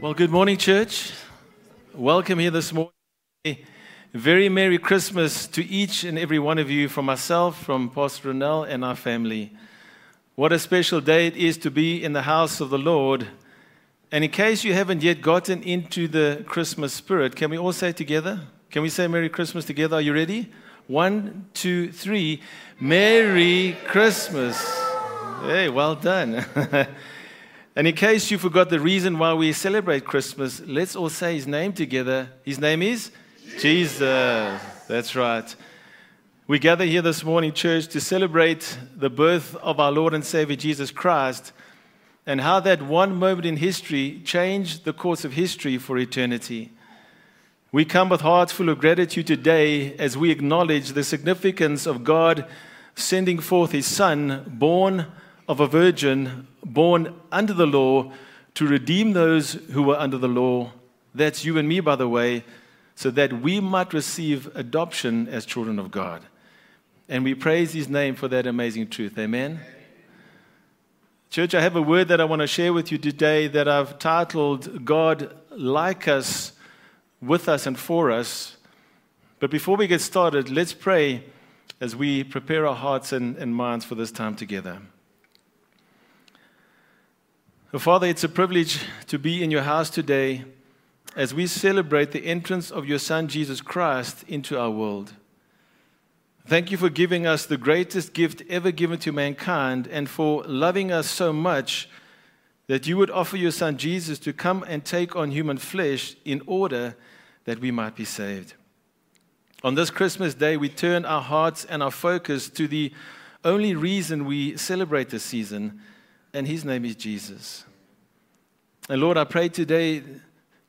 Well, good morning, church. Welcome here this morning. Very Merry Christmas to each and every one of you from myself, from Pastor Ronelle, and our family. What a special day it is to be in the house of the Lord. And in case you haven't yet gotten into the Christmas spirit, can we all say together? Can we say Merry Christmas together? Are you ready? One, two, three. Merry Christmas. Hey, well done. and in case you forgot the reason why we celebrate Christmas, let's all say his name together. His name is Jesus. Jesus. That's right. We gather here this morning, church, to celebrate the birth of our Lord and Savior Jesus Christ and how that one moment in history changed the course of history for eternity. We come with hearts full of gratitude today as we acknowledge the significance of God sending forth His Son, born of a virgin, born under the law, to redeem those who were under the law. That's you and me, by the way, so that we might receive adoption as children of God. And we praise His name for that amazing truth. Amen. Church, I have a word that I want to share with you today that I've titled God Like Us with us and for us. But before we get started, let's pray as we prepare our hearts and, and minds for this time together. Father, it's a privilege to be in your house today as we celebrate the entrance of your Son, Jesus Christ, into our world. Thank you for giving us the greatest gift ever given to mankind and for loving us so much that you would offer your Son Jesus to come and take on human flesh in order that we might be saved. On this Christmas day, we turn our hearts and our focus to the only reason we celebrate this season, and his name is Jesus. And Lord, I pray today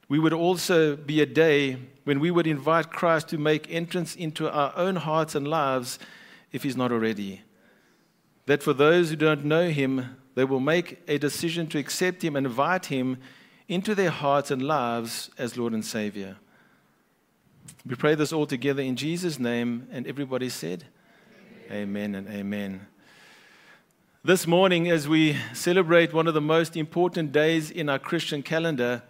we would also be a day when we would invite Christ to make entrance into our own hearts and lives if he's not already. That for those who don't know him, they will make a decision to accept him and invite him into their hearts and lives as Lord and Savior. We pray this all together in Jesus' name, and everybody said, Amen, amen and amen. This morning, as we celebrate one of the most important days in our Christian calendar,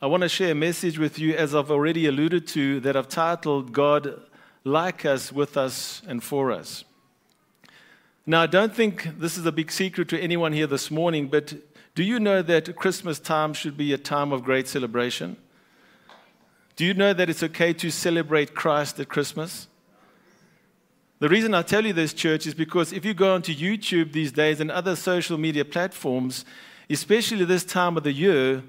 I want to share a message with you, as I've already alluded to, that I've titled God Like Us, With Us, and For Us. Now, I don't think this is a big secret to anyone here this morning, but do you know that Christmas time should be a time of great celebration? Do you know that it's okay to celebrate Christ at Christmas? The reason I tell you this, church, is because if you go onto YouTube these days and other social media platforms, especially this time of the year,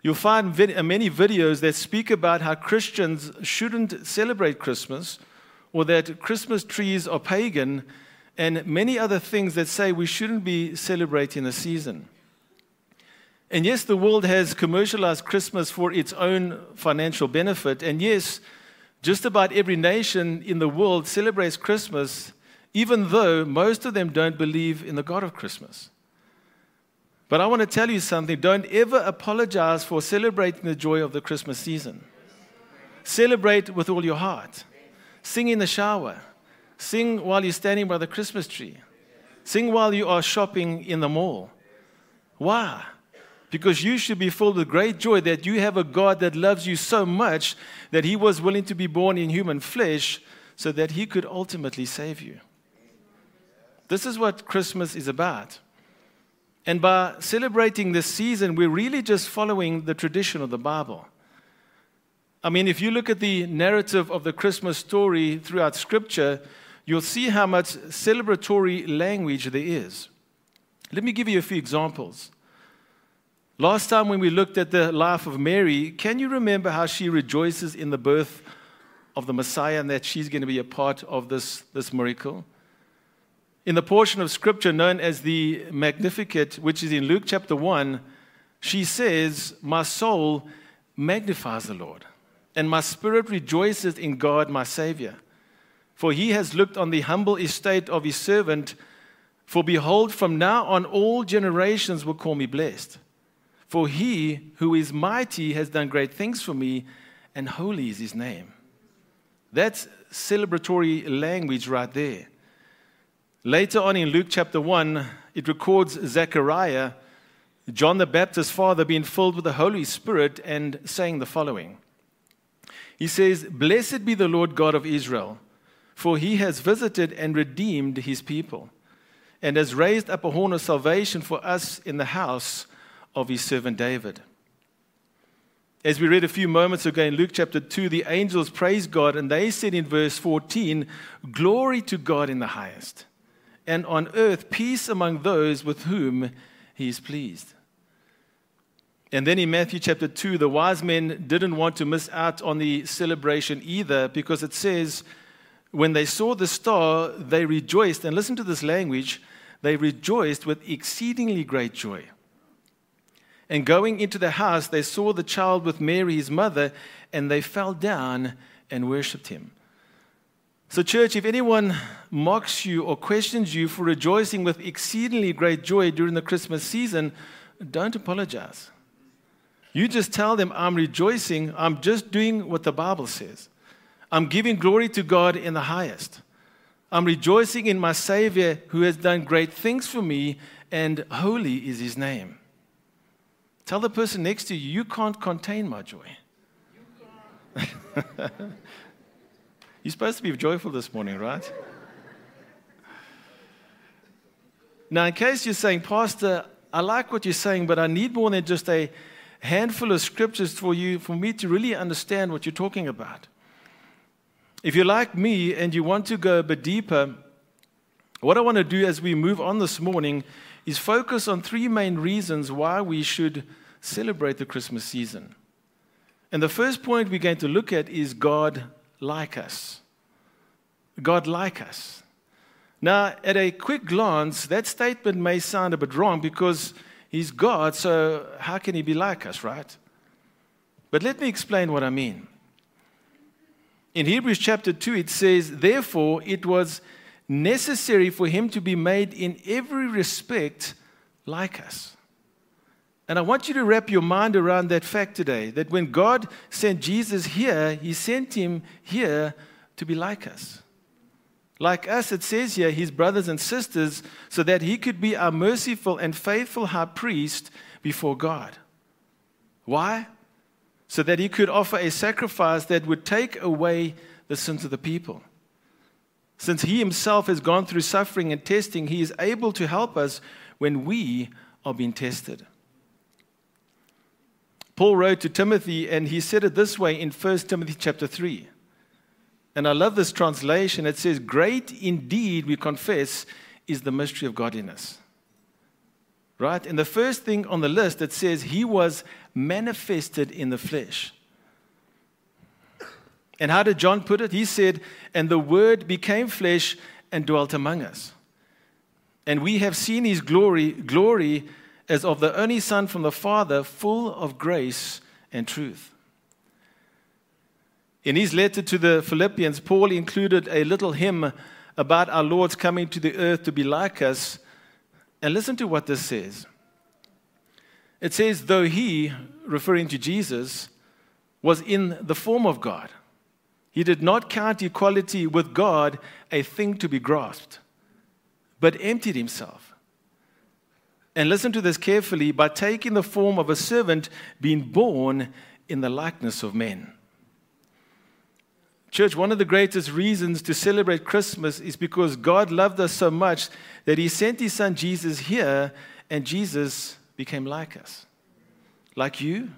you'll find vid- uh, many videos that speak about how Christians shouldn't celebrate Christmas or that Christmas trees are pagan and many other things that say we shouldn't be celebrating the season. And yes, the world has commercialized Christmas for its own financial benefit. And yes, just about every nation in the world celebrates Christmas, even though most of them don't believe in the God of Christmas. But I want to tell you something don't ever apologize for celebrating the joy of the Christmas season. Celebrate with all your heart. Sing in the shower. Sing while you're standing by the Christmas tree. Sing while you are shopping in the mall. Why? Because you should be filled with great joy that you have a God that loves you so much that he was willing to be born in human flesh so that he could ultimately save you. This is what Christmas is about. And by celebrating this season, we're really just following the tradition of the Bible. I mean, if you look at the narrative of the Christmas story throughout Scripture, you'll see how much celebratory language there is. Let me give you a few examples. Last time, when we looked at the life of Mary, can you remember how she rejoices in the birth of the Messiah and that she's going to be a part of this, this miracle? In the portion of scripture known as the Magnificat, which is in Luke chapter 1, she says, My soul magnifies the Lord, and my spirit rejoices in God my Savior. For he has looked on the humble estate of his servant. For behold, from now on all generations will call me blessed. For he who is mighty has done great things for me, and holy is his name. That's celebratory language right there. Later on in Luke chapter 1, it records Zechariah. John the Baptist's father, being filled with the Holy Spirit and saying the following He says, Blessed be the Lord God of Israel, for he has visited and redeemed his people, and has raised up a horn of salvation for us in the house of his servant David. As we read a few moments ago in Luke chapter 2, the angels praised God, and they said in verse 14, Glory to God in the highest, and on earth peace among those with whom he is pleased. And then in Matthew chapter 2, the wise men didn't want to miss out on the celebration either because it says, when they saw the star, they rejoiced. And listen to this language they rejoiced with exceedingly great joy. And going into the house, they saw the child with Mary, his mother, and they fell down and worshiped him. So, church, if anyone mocks you or questions you for rejoicing with exceedingly great joy during the Christmas season, don't apologize. You just tell them, I'm rejoicing, I'm just doing what the Bible says. I'm giving glory to God in the highest. I'm rejoicing in my Savior who has done great things for me, and holy is his name. Tell the person next to you, you can't contain my joy. You're supposed to be joyful this morning, right? Now, in case you're saying, Pastor, I like what you're saying, but I need more than just a handful of scriptures for you, for me to really understand what you're talking about. If you're like me and you want to go a bit deeper, what I want to do as we move on this morning is focus on three main reasons why we should celebrate the Christmas season. And the first point we're going to look at is God like us. God like us. Now, at a quick glance, that statement may sound a bit wrong because he's God, so how can he be like us, right? But let me explain what I mean. In Hebrews chapter 2, it says, Therefore, it was necessary for him to be made in every respect like us. And I want you to wrap your mind around that fact today that when God sent Jesus here, he sent him here to be like us. Like us, it says here, his brothers and sisters, so that he could be our merciful and faithful high priest before God. Why? So that he could offer a sacrifice that would take away the sins of the people. Since he himself has gone through suffering and testing, he is able to help us when we are being tested. Paul wrote to Timothy, and he said it this way in 1 Timothy chapter 3. And I love this translation. It says, Great indeed, we confess, is the mystery of godliness. Right? And the first thing on the list, it says, He was manifested in the flesh. And how did John put it? He said, And the Word became flesh and dwelt among us. And we have seen His glory, glory as of the only Son from the Father, full of grace and truth. In his letter to the Philippians, Paul included a little hymn about our Lord's coming to the earth to be like us. And listen to what this says. It says, though he, referring to Jesus, was in the form of God, he did not count equality with God a thing to be grasped, but emptied himself. And listen to this carefully by taking the form of a servant, being born in the likeness of men. Church, one of the greatest reasons to celebrate Christmas is because God loved us so much that He sent His Son Jesus here, and Jesus became like us. Like you,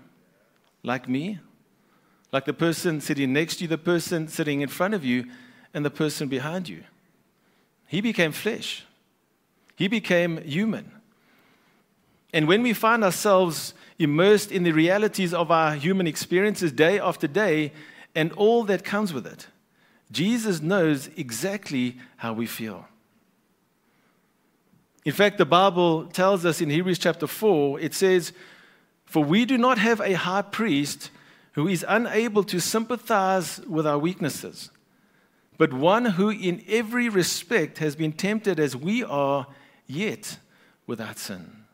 like me, like the person sitting next to you, the person sitting in front of you, and the person behind you. He became flesh, He became human. And when we find ourselves immersed in the realities of our human experiences day after day, and all that comes with it. Jesus knows exactly how we feel. In fact, the Bible tells us in Hebrews chapter 4, it says, For we do not have a high priest who is unable to sympathize with our weaknesses, but one who in every respect has been tempted as we are, yet without sin.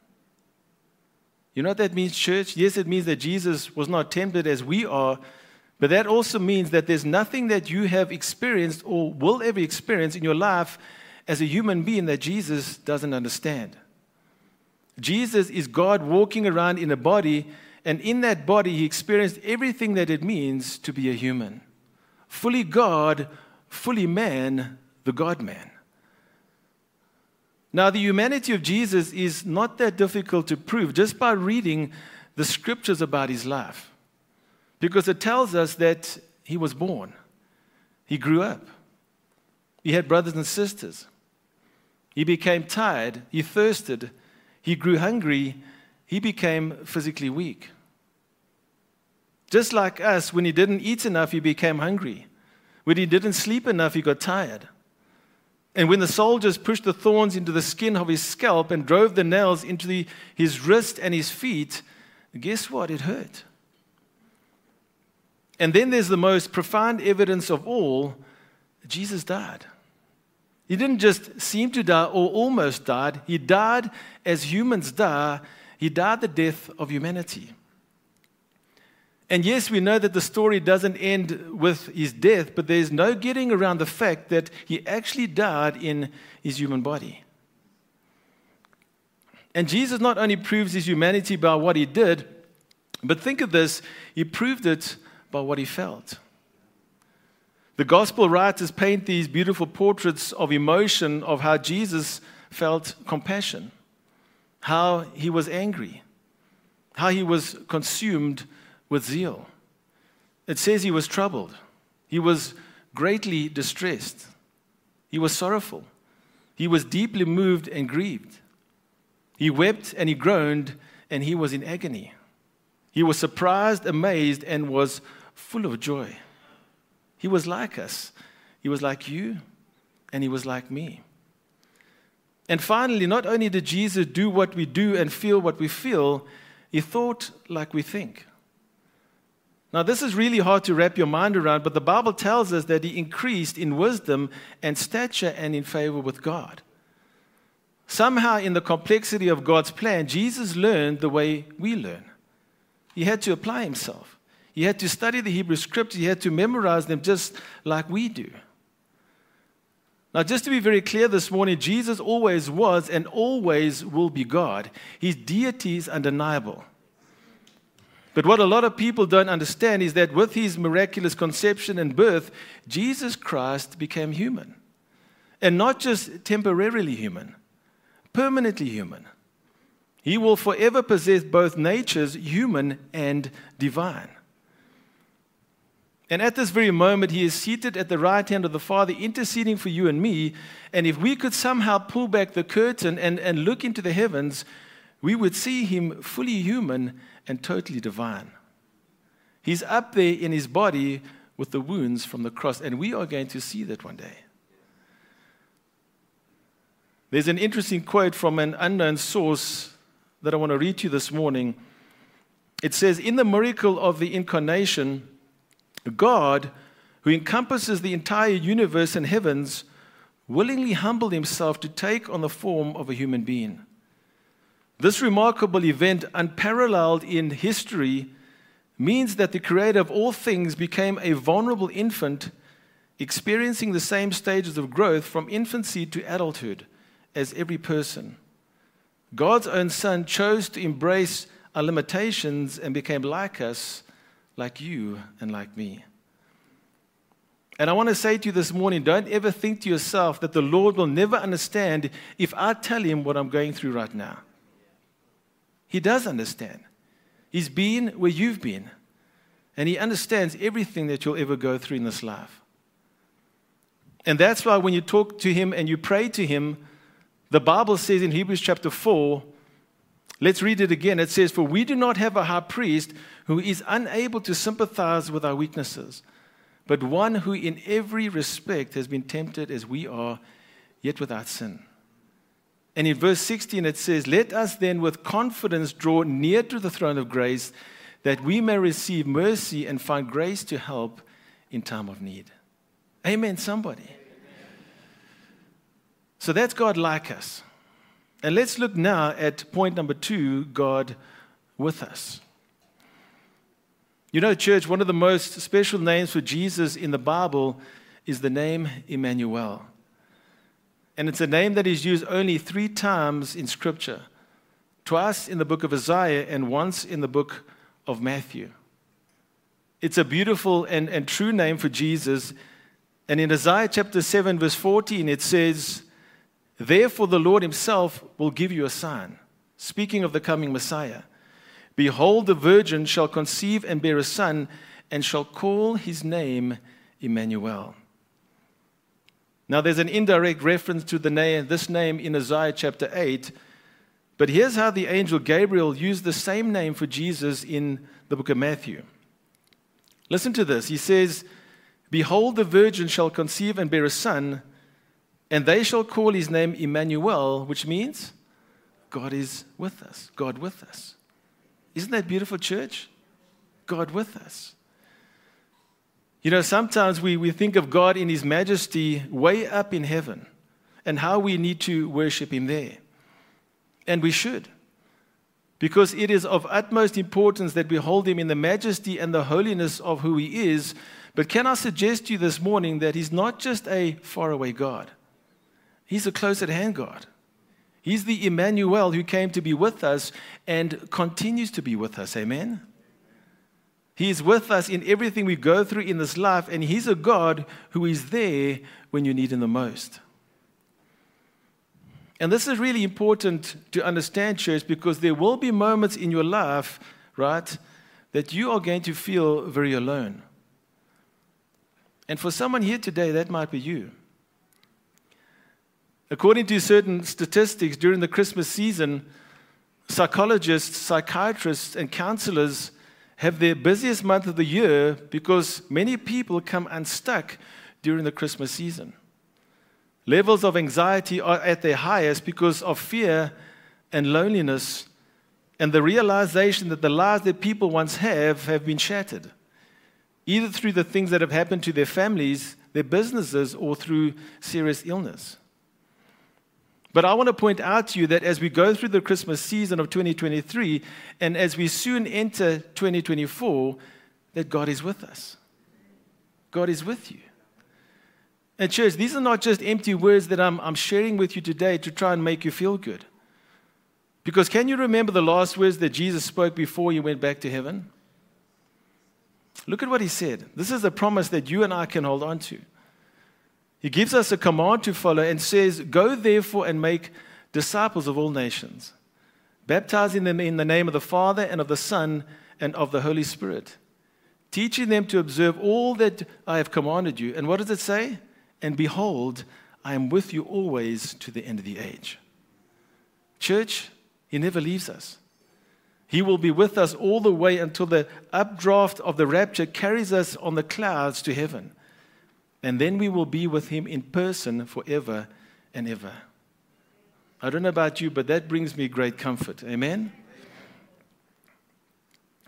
You know what that means, church? Yes, it means that Jesus was not tempted as we are, but that also means that there's nothing that you have experienced or will ever experience in your life as a human being that Jesus doesn't understand. Jesus is God walking around in a body, and in that body, he experienced everything that it means to be a human. Fully God, fully man, the God man. Now, the humanity of Jesus is not that difficult to prove just by reading the scriptures about his life, because it tells us that he was born, he grew up, he had brothers and sisters, he became tired, he thirsted, he grew hungry, he became physically weak. Just like us, when he didn't eat enough, he became hungry. When he didn't sleep enough, he got tired. And when the soldiers pushed the thorns into the skin of his scalp and drove the nails into the, his wrist and his feet, guess what? It hurt. And then there's the most profound evidence of all Jesus died. He didn't just seem to die or almost died, he died as humans die. He died the death of humanity. And yes, we know that the story doesn't end with his death, but there's no getting around the fact that he actually died in his human body. And Jesus not only proves his humanity by what he did, but think of this, he proved it by what he felt. The gospel writers paint these beautiful portraits of emotion of how Jesus felt compassion, how he was angry, how he was consumed with zeal. It says he was troubled, he was greatly distressed, he was sorrowful, he was deeply moved and grieved. He wept and he groaned, and he was in agony. He was surprised, amazed, and was full of joy. He was like us. He was like you, and he was like me. And finally, not only did Jesus do what we do and feel what we feel, he thought like we think. Now, this is really hard to wrap your mind around, but the Bible tells us that he increased in wisdom and stature and in favor with God. Somehow, in the complexity of God's plan, Jesus learned the way we learn. He had to apply himself. He had to study the Hebrew scriptures, he had to memorize them just like we do. Now, just to be very clear this morning, Jesus always was and always will be God. His deity is undeniable. But what a lot of people don't understand is that with his miraculous conception and birth, Jesus Christ became human. And not just temporarily human, permanently human. He will forever possess both natures, human and divine. And at this very moment, he is seated at the right hand of the Father, interceding for you and me. And if we could somehow pull back the curtain and, and look into the heavens, we would see him fully human and totally divine. He's up there in his body with the wounds from the cross, and we are going to see that one day. There's an interesting quote from an unknown source that I want to read to you this morning. It says, In the miracle of the incarnation, God, who encompasses the entire universe and heavens, willingly humbled himself to take on the form of a human being. This remarkable event, unparalleled in history, means that the creator of all things became a vulnerable infant, experiencing the same stages of growth from infancy to adulthood as every person. God's own Son chose to embrace our limitations and became like us like you and like me. And I want to say to you this morning don't ever think to yourself that the Lord will never understand if I tell him what I'm going through right now. He does understand. He's been where you've been, and He understands everything that you'll ever go through in this life. And that's why when you talk to Him and you pray to Him, the Bible says in Hebrews chapter 4, let's read it again. It says, For we do not have a high priest who is unable to sympathize with our weaknesses, but one who in every respect has been tempted as we are, yet without sin. And in verse 16 it says, Let us then with confidence draw near to the throne of grace that we may receive mercy and find grace to help in time of need. Amen, somebody. So that's God like us. And let's look now at point number two God with us. You know, church, one of the most special names for Jesus in the Bible is the name Emmanuel. And it's a name that is used only three times in Scripture twice in the book of Isaiah and once in the book of Matthew. It's a beautiful and, and true name for Jesus. And in Isaiah chapter 7, verse 14, it says, Therefore the Lord himself will give you a sign. Speaking of the coming Messiah. Behold, the virgin shall conceive and bear a son, and shall call his name Emmanuel. Now, there's an indirect reference to the name, this name in Isaiah chapter 8, but here's how the angel Gabriel used the same name for Jesus in the book of Matthew. Listen to this. He says, Behold, the virgin shall conceive and bear a son, and they shall call his name Emmanuel, which means God is with us. God with us. Isn't that beautiful, church? God with us. You know, sometimes we, we think of God in His majesty way up in heaven and how we need to worship Him there. And we should. Because it is of utmost importance that we hold Him in the majesty and the holiness of who He is. But can I suggest to you this morning that He's not just a faraway God, He's a close at hand God. He's the Emmanuel who came to be with us and continues to be with us. Amen. He is with us in everything we go through in this life, and He's a God who is there when you need Him the most. And this is really important to understand, church, because there will be moments in your life, right, that you are going to feel very alone. And for someone here today, that might be you. According to certain statistics, during the Christmas season, psychologists, psychiatrists, and counselors have their busiest month of the year because many people come unstuck during the Christmas season. Levels of anxiety are at their highest because of fear and loneliness and the realization that the lives that people once have have been shattered, either through the things that have happened to their families, their businesses, or through serious illness. But I want to point out to you that as we go through the Christmas season of 2023 and as we soon enter 2024, that God is with us. God is with you. And, church, these are not just empty words that I'm, I'm sharing with you today to try and make you feel good. Because can you remember the last words that Jesus spoke before he went back to heaven? Look at what he said. This is a promise that you and I can hold on to. He gives us a command to follow and says, Go therefore and make disciples of all nations, baptizing them in the name of the Father and of the Son and of the Holy Spirit, teaching them to observe all that I have commanded you. And what does it say? And behold, I am with you always to the end of the age. Church, He never leaves us. He will be with us all the way until the updraft of the rapture carries us on the clouds to heaven and then we will be with him in person forever and ever. I don't know about you, but that brings me great comfort. Amen?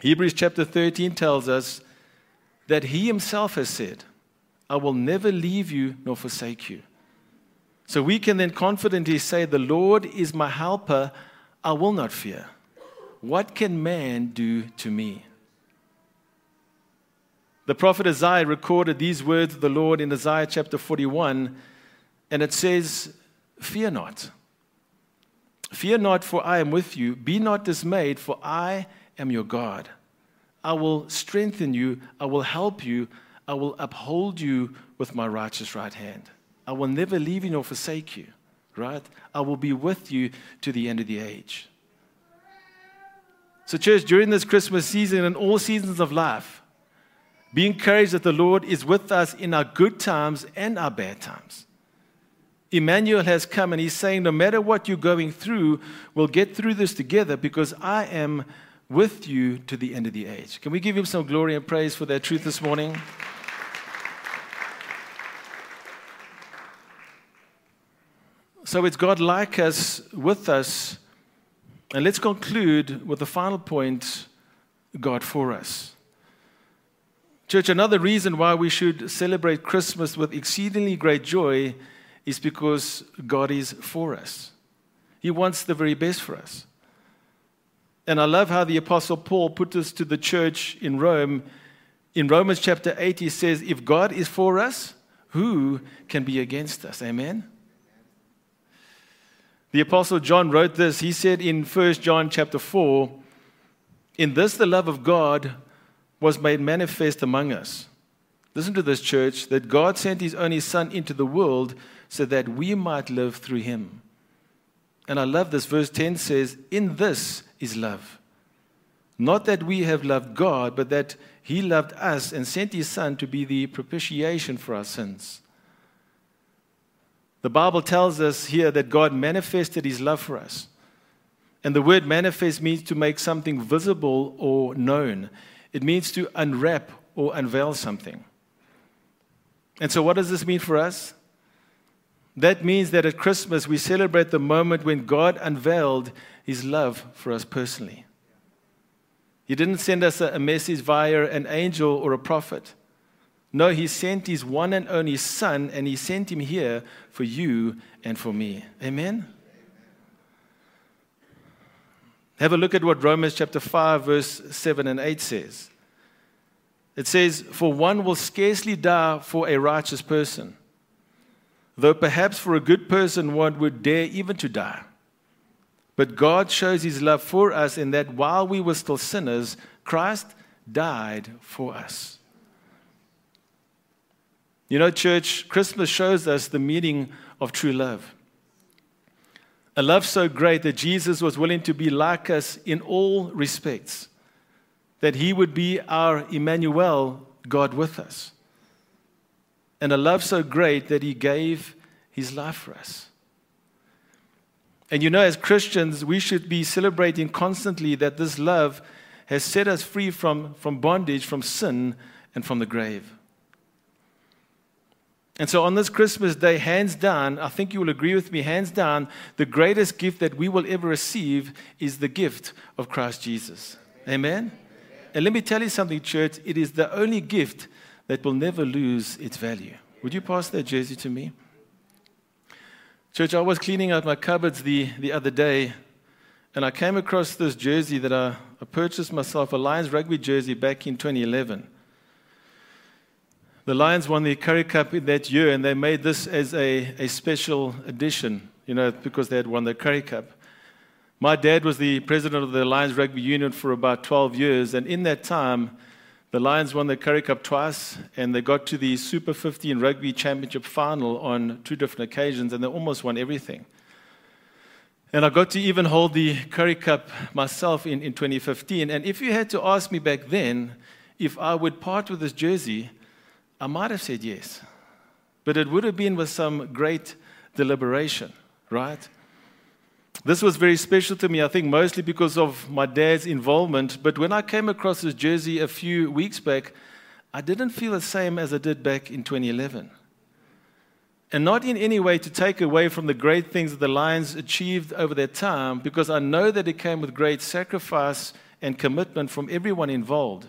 Hebrews chapter 13 tells us that he himself has said, I will never leave you nor forsake you. So we can then confidently say, The Lord is my helper, I will not fear. What can man do to me? The prophet Isaiah recorded these words of the Lord in Isaiah chapter 41, and it says, Fear not. Fear not, for I am with you. Be not dismayed, for I am your God. I will strengthen you. I will help you. I will uphold you with my righteous right hand. I will never leave you nor forsake you, right? I will be with you to the end of the age. So, church, during this Christmas season and all seasons of life, be encouraged that the Lord is with us in our good times and our bad times. Emmanuel has come and he's saying, No matter what you're going through, we'll get through this together because I am with you to the end of the age. Can we give him some glory and praise for that truth this morning? So it's God like us, with us. And let's conclude with the final point God for us. Church, another reason why we should celebrate Christmas with exceedingly great joy is because God is for us. He wants the very best for us. And I love how the Apostle Paul put this to the church in Rome. In Romans chapter 8, he says, If God is for us, who can be against us? Amen? The apostle John wrote this. He said in 1 John chapter 4, "In this the love of God was made manifest among us." Listen to this church that God sent his only son into the world so that we might live through him. And I love this verse 10 says, "In this is love." Not that we have loved God, but that he loved us and sent his son to be the propitiation for our sins. The Bible tells us here that God manifested his love for us. And the word manifest means to make something visible or known, it means to unwrap or unveil something. And so, what does this mean for us? That means that at Christmas we celebrate the moment when God unveiled his love for us personally. He didn't send us a message via an angel or a prophet. No, he sent his one and only son, and he sent him here for you and for me. Amen? Have a look at what Romans chapter 5, verse 7 and 8 says. It says, For one will scarcely die for a righteous person, though perhaps for a good person one would dare even to die. But God shows his love for us in that while we were still sinners, Christ died for us. You know, church, Christmas shows us the meaning of true love. A love so great that Jesus was willing to be like us in all respects, that he would be our Emmanuel, God with us. And a love so great that he gave his life for us. And you know, as Christians, we should be celebrating constantly that this love has set us free from, from bondage, from sin, and from the grave. And so on this Christmas day, hands down, I think you will agree with me, hands down, the greatest gift that we will ever receive is the gift of Christ Jesus. Amen? And let me tell you something, church, it is the only gift that will never lose its value. Would you pass that jersey to me? Church, I was cleaning out my cupboards the, the other day, and I came across this jersey that I, I purchased myself, a Lions rugby jersey back in 2011. The Lions won the Currie Cup in that year, and they made this as a, a special edition, you know, because they had won the Currie Cup. My dad was the president of the Lions Rugby Union for about 12 years, and in that time, the Lions won the Currie Cup twice, and they got to the Super 15 Rugby Championship final on two different occasions, and they almost won everything. And I got to even hold the Currie Cup myself in, in 2015. And if you had to ask me back then if I would part with this jersey, I might have said yes, but it would have been with some great deliberation, right? This was very special to me, I think, mostly because of my dad's involvement. But when I came across this jersey a few weeks back, I didn't feel the same as I did back in 2011. And not in any way to take away from the great things that the Lions achieved over their time, because I know that it came with great sacrifice and commitment from everyone involved.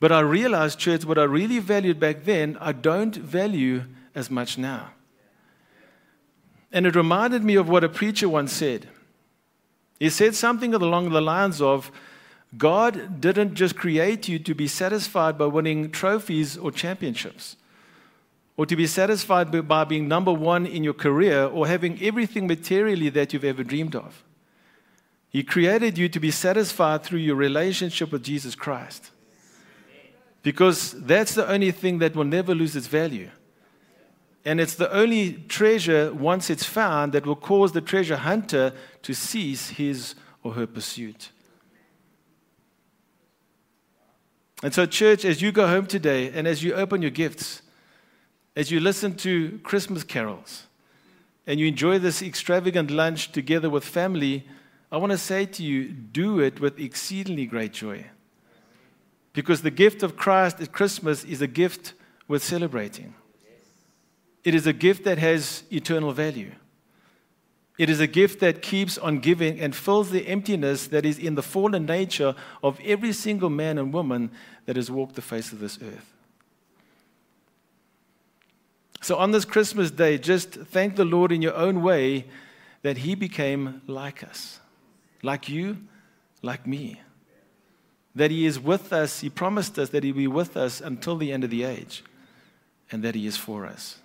But I realized, church, what I really valued back then, I don't value as much now. And it reminded me of what a preacher once said. He said something along the lines of God didn't just create you to be satisfied by winning trophies or championships, or to be satisfied by being number one in your career or having everything materially that you've ever dreamed of. He created you to be satisfied through your relationship with Jesus Christ. Because that's the only thing that will never lose its value. And it's the only treasure, once it's found, that will cause the treasure hunter to cease his or her pursuit. And so, church, as you go home today and as you open your gifts, as you listen to Christmas carols, and you enjoy this extravagant lunch together with family, I want to say to you do it with exceedingly great joy. Because the gift of Christ at Christmas is a gift worth celebrating. It is a gift that has eternal value. It is a gift that keeps on giving and fills the emptiness that is in the fallen nature of every single man and woman that has walked the face of this earth. So, on this Christmas day, just thank the Lord in your own way that He became like us, like you, like me that He is with us. He promised us that He will be with us until the end of the age, and that He is for us.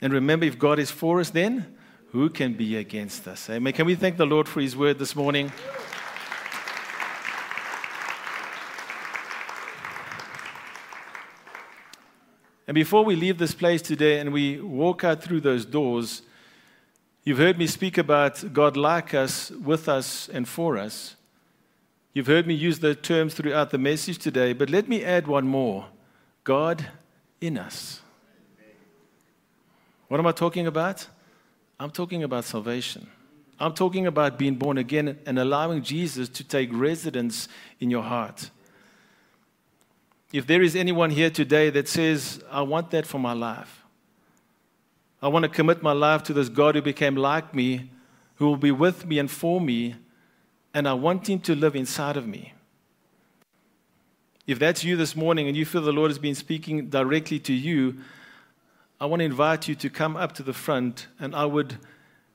And remember, if God is for us, then who can be against us? Amen. Can we thank the Lord for his word this morning? And before we leave this place today and we walk out through those doors, you've heard me speak about God like us, with us, and for us. You've heard me use the terms throughout the message today, but let me add one more God in us. What am I talking about? I'm talking about salvation. I'm talking about being born again and allowing Jesus to take residence in your heart. If there is anyone here today that says, I want that for my life, I want to commit my life to this God who became like me, who will be with me and for me, and I want Him to live inside of me. If that's you this morning and you feel the Lord has been speaking directly to you, I want to invite you to come up to the front, and I would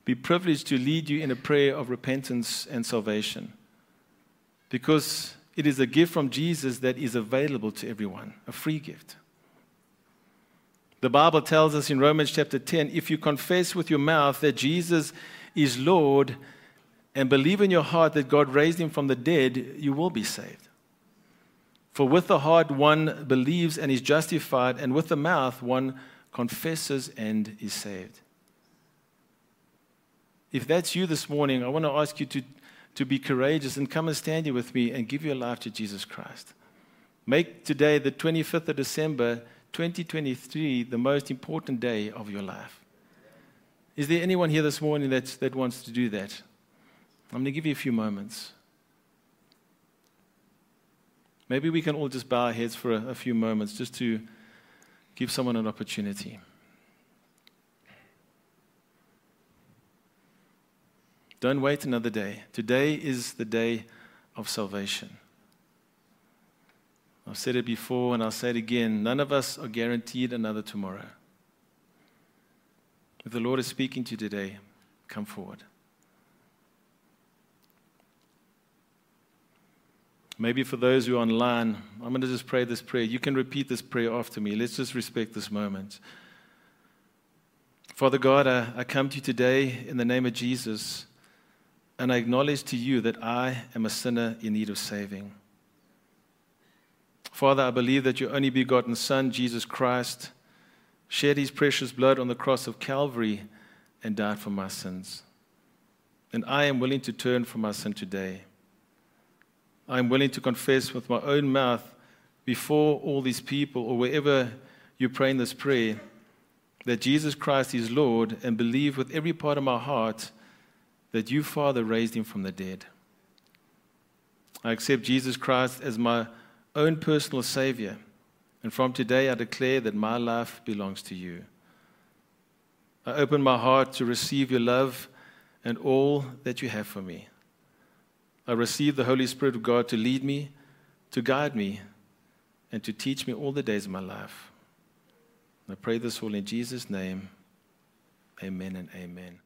be privileged to lead you in a prayer of repentance and salvation. Because it is a gift from Jesus that is available to everyone, a free gift. The Bible tells us in Romans chapter 10 if you confess with your mouth that Jesus is Lord and believe in your heart that God raised him from the dead, you will be saved. For with the heart one believes and is justified, and with the mouth one confesses and is saved. If that's you this morning, I want to ask you to to be courageous and come and stand here with me and give your life to Jesus Christ. Make today, the 25th of December, 2023, the most important day of your life. Is there anyone here this morning that, that wants to do that? I'm going to give you a few moments. Maybe we can all just bow our heads for a, a few moments just to give someone an opportunity. Don't wait another day. Today is the day of salvation. I've said it before and I'll say it again. None of us are guaranteed another tomorrow. If the Lord is speaking to you today, come forward. Maybe for those who are online, I'm going to just pray this prayer. You can repeat this prayer after me. Let's just respect this moment. Father God, I, I come to you today in the name of Jesus and I acknowledge to you that I am a sinner in need of saving. Father, I believe that your only begotten Son, Jesus Christ, shed his precious blood on the cross of Calvary and died for my sins. And I am willing to turn from my sin today. I am willing to confess with my own mouth before all these people or wherever you pray in this prayer that Jesus Christ is Lord and believe with every part of my heart that you, Father, raised him from the dead. I accept Jesus Christ as my own personal Savior, and from today I declare that my life belongs to you. I open my heart to receive your love and all that you have for me. I receive the Holy Spirit of God to lead me, to guide me, and to teach me all the days of my life. I pray this all in Jesus' name. Amen and amen.